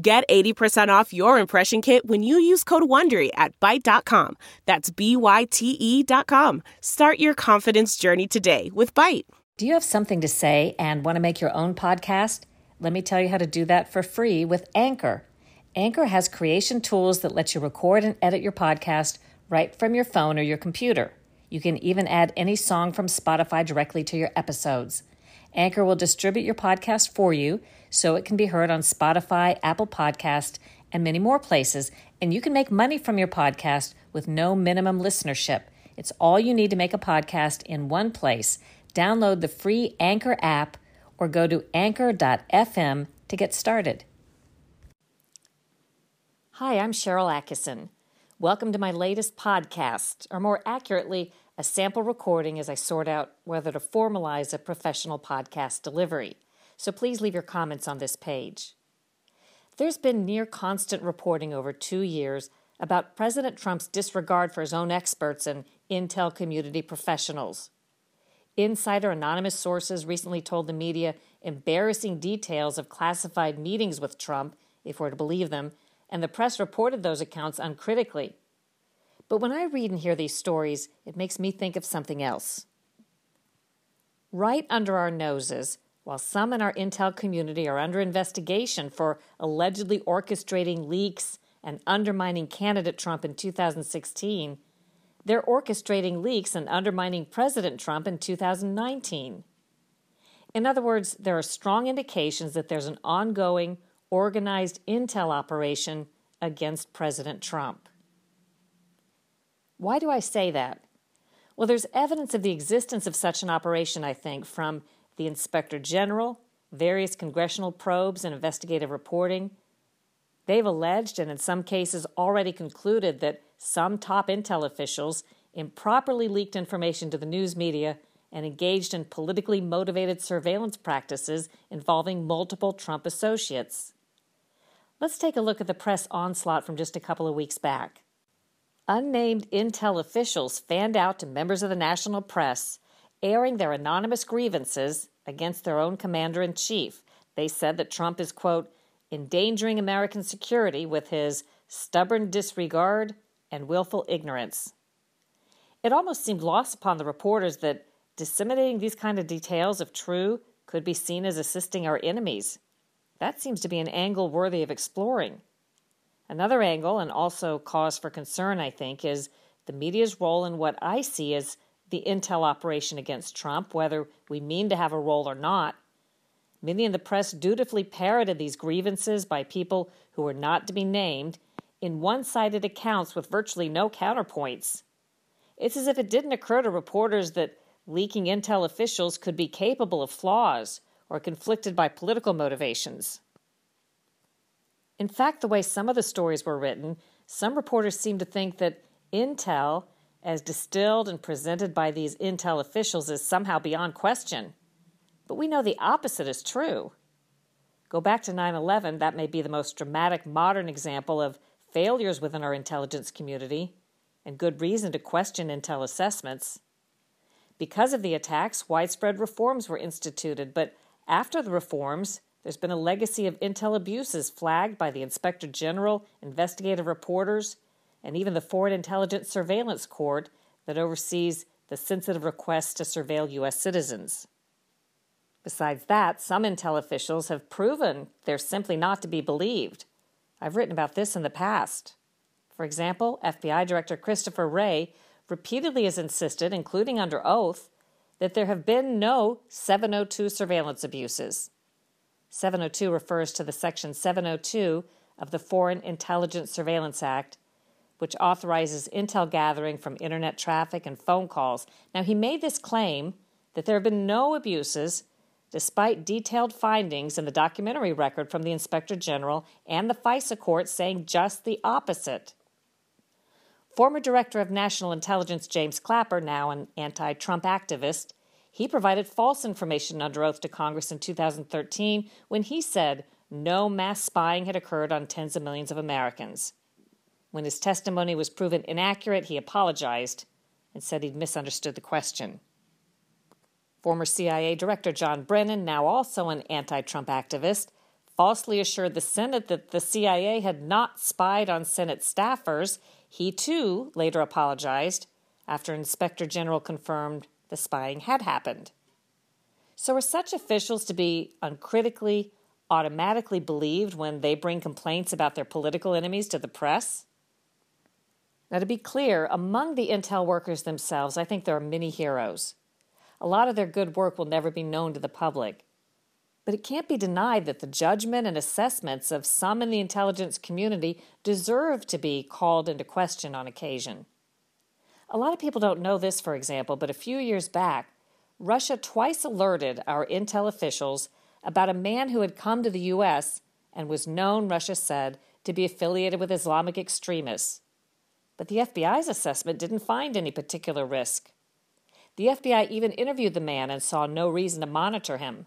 Get 80% off your impression kit when you use code WONDERY at Byte.com. That's B-Y-T-E dot com. Start your confidence journey today with Byte. Do you have something to say and want to make your own podcast? Let me tell you how to do that for free with Anchor. Anchor has creation tools that let you record and edit your podcast right from your phone or your computer. You can even add any song from Spotify directly to your episodes. Anchor will distribute your podcast for you so it can be heard on Spotify, Apple Podcast, and many more places, and you can make money from your podcast with no minimum listenership. It's all you need to make a podcast in one place. Download the free Anchor app or go to anchor.fm to get started. Hi, I'm Sharyl Attkisson. Welcome to my latest podcast, or more accurately, a sample recording as I sort out whether to formalize a professional podcast delivery so please leave your comments on this page. There's been near constant reporting over two years about President Trump's disregard for his own experts and intel community professionals. Insider anonymous sources recently told the media embarrassing details of classified meetings with Trump, if we're to believe them, and the press reported those accounts uncritically. But when I read and hear these stories, it makes me think of something else. Right under our noses, while some in our intel community are under investigation for allegedly orchestrating leaks and undermining candidate Trump in 2016, they're orchestrating leaks and undermining President Trump in 2019. In other words, there are strong indications that there's an ongoing, organized intel operation against President Trump. Why do I say that? Well, there's evidence of the existence of such an operation, I think, from the Inspector General, various congressional probes and investigative reporting. They've alleged, and in some cases already concluded, that some top intel officials improperly leaked information to the news media and engaged in politically motivated surveillance practices involving multiple Trump associates. Let's take a look at the press onslaught from just a couple of weeks back. Unnamed intel officials fanned out to members of the national press airing their anonymous grievances against their own commander in chief. They said that Trump is, quote, endangering American security with his stubborn disregard and willful ignorance. It almost seemed lost upon the reporters that disseminating these kind of details, if true, could be seen as assisting our enemies. That seems to be an angle worthy of exploring. Another angle, and also cause for concern, I think, is the media's role in what I see as the intel operation against Trump, whether we mean to have a role or not. Many in the press dutifully parroted these grievances by people who were not to be named in one sided accounts with virtually no counterpoints. It's as if it didn't occur to reporters that leaking intel officials could be capable of flaws or conflicted by political motivations. In fact, the way some of the stories were written, some reporters seemed to think that intel as distilled and presented by these intel officials is somehow beyond question. But we know the opposite is true. Go back to 9 11, that may be the most dramatic modern example of failures within our intelligence community, and good reason to question intel assessments. Because of the attacks, widespread reforms were instituted, but after the reforms, there's been a legacy of intel abuses flagged by the Inspector General, investigative reporters, and even the Foreign Intelligence Surveillance Court that oversees the sensitive requests to surveil U.S. citizens. Besides that, some intel officials have proven they're simply not to be believed. I've written about this in the past. For example, FBI Director Christopher Wray repeatedly has insisted, including under oath, that there have been no 702 surveillance abuses. 702 refers to the Section 702 of the Foreign Intelligence Surveillance Act which authorizes intel gathering from internet traffic and phone calls. Now, he made this claim that there have been no abuses, despite detailed findings in the documentary record from the Inspector General and the FISA court saying just the opposite. Former Director of National Intelligence James Clapper, now an anti Trump activist, he provided false information under oath to Congress in 2013 when he said no mass spying had occurred on tens of millions of Americans. When his testimony was proven inaccurate, he apologized and said he'd misunderstood the question. Former CIA Director John Brennan, now also an anti Trump activist, falsely assured the Senate that the CIA had not spied on Senate staffers. He too later apologized after Inspector General confirmed the spying had happened. So, are such officials to be uncritically, automatically believed when they bring complaints about their political enemies to the press? Now, to be clear, among the intel workers themselves, I think there are many heroes. A lot of their good work will never be known to the public. But it can't be denied that the judgment and assessments of some in the intelligence community deserve to be called into question on occasion. A lot of people don't know this, for example, but a few years back, Russia twice alerted our intel officials about a man who had come to the U.S. and was known, Russia said, to be affiliated with Islamic extremists. But the FBI's assessment didn't find any particular risk. The FBI even interviewed the man and saw no reason to monitor him.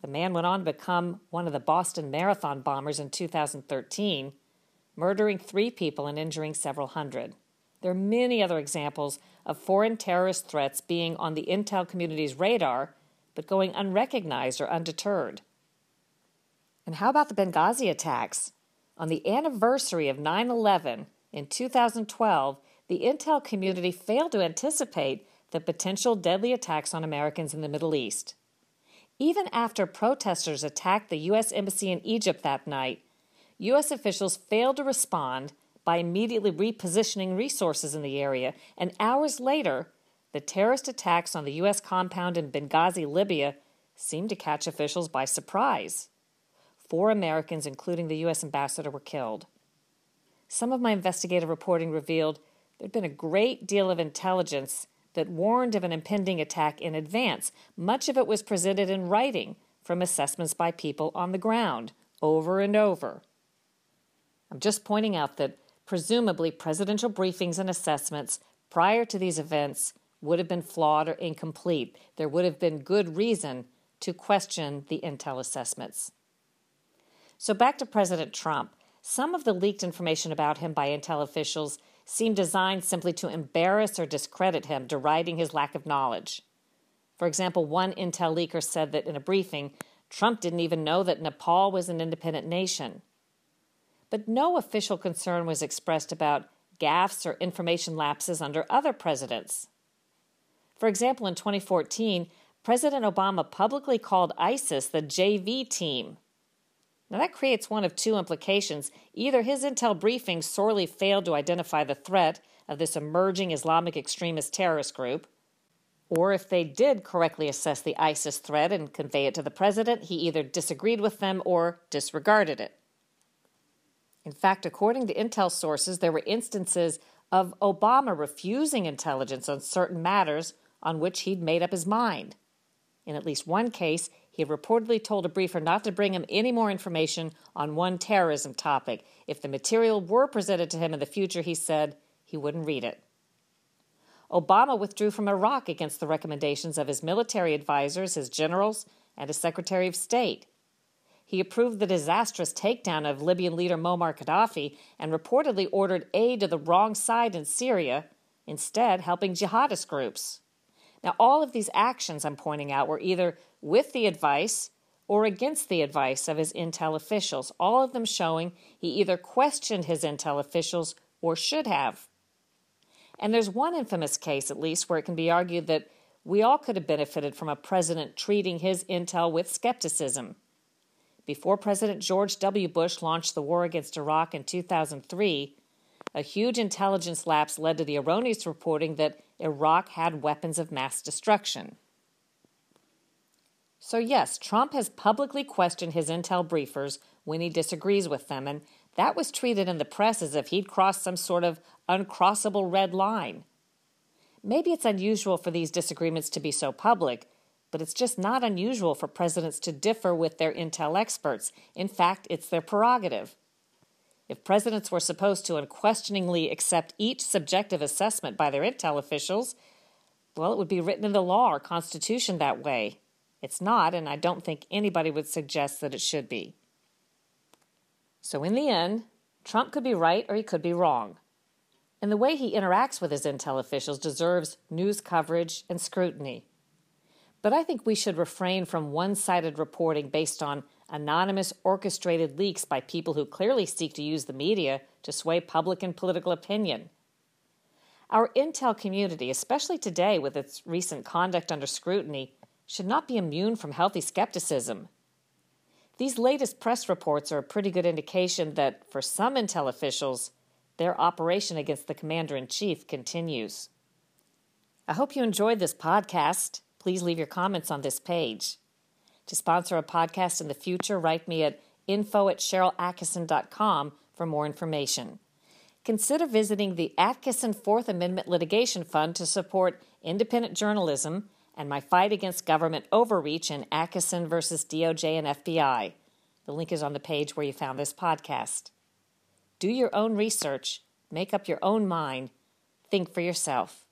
The man went on to become one of the Boston Marathon bombers in 2013, murdering three people and injuring several hundred. There are many other examples of foreign terrorist threats being on the intel community's radar, but going unrecognized or undeterred. And how about the Benghazi attacks? On the anniversary of 9 11 in 2012, the intel community failed to anticipate the potential deadly attacks on Americans in the Middle East. Even after protesters attacked the U.S. Embassy in Egypt that night, U.S. officials failed to respond by immediately repositioning resources in the area, and hours later, the terrorist attacks on the U.S. compound in Benghazi, Libya, seemed to catch officials by surprise. Four Americans, including the U.S. ambassador, were killed. Some of my investigative reporting revealed there'd been a great deal of intelligence that warned of an impending attack in advance. Much of it was presented in writing from assessments by people on the ground, over and over. I'm just pointing out that Presumably, presidential briefings and assessments prior to these events would have been flawed or incomplete. There would have been good reason to question the intel assessments. So, back to President Trump. Some of the leaked information about him by intel officials seemed designed simply to embarrass or discredit him, deriding his lack of knowledge. For example, one intel leaker said that in a briefing, Trump didn't even know that Nepal was an independent nation but no official concern was expressed about gaffes or information lapses under other presidents. For example, in 2014, President Obama publicly called ISIS the JV team. Now, that creates one of two implications. Either his intel briefing sorely failed to identify the threat of this emerging Islamic extremist terrorist group, or if they did correctly assess the ISIS threat and convey it to the president, he either disagreed with them or disregarded it. In fact, according to intel sources, there were instances of Obama refusing intelligence on certain matters on which he'd made up his mind. In at least one case, he reportedly told a briefer not to bring him any more information on one terrorism topic. If the material were presented to him in the future, he said he wouldn't read it. Obama withdrew from Iraq against the recommendations of his military advisors, his generals, and his Secretary of State. He approved the disastrous takedown of Libyan leader Muammar Gaddafi and reportedly ordered aid to the wrong side in Syria, instead, helping jihadist groups. Now, all of these actions I'm pointing out were either with the advice or against the advice of his intel officials, all of them showing he either questioned his intel officials or should have. And there's one infamous case, at least, where it can be argued that we all could have benefited from a president treating his intel with skepticism. Before President George W. Bush launched the war against Iraq in 2003, a huge intelligence lapse led to the erroneous reporting that Iraq had weapons of mass destruction. So, yes, Trump has publicly questioned his intel briefers when he disagrees with them, and that was treated in the press as if he'd crossed some sort of uncrossable red line. Maybe it's unusual for these disagreements to be so public, but it's just not unusual for presidents to differ with their intel experts. In fact, it's their prerogative. If presidents were supposed to unquestioningly accept each subjective assessment by their intel officials, well, it would be written in the law or constitution that way. It's not, and I don't think anybody would suggest that it should be. So, in the end, Trump could be right or he could be wrong. And the way he interacts with his intel officials deserves news coverage and scrutiny. But I think we should refrain from one sided reporting based on anonymous, orchestrated leaks by people who clearly seek to use the media to sway public and political opinion. Our intel community, especially today with its recent conduct under scrutiny, should not be immune from healthy skepticism. These latest press reports are a pretty good indication that for some intel officials, their operation against the commander in chief continues. I hope you enjoyed this podcast. Please leave your comments on this page. To sponsor a podcast in the future, write me at info at sharylattkisson.com for more information. Consider visiting the Attkisson Fourth Amendment Litigation Fund to support independent journalism and my fight against government overreach in Attkisson versus DOJ and FBI. The link is on the page where you found this podcast. Do your own research, make up your own mind, think for yourself.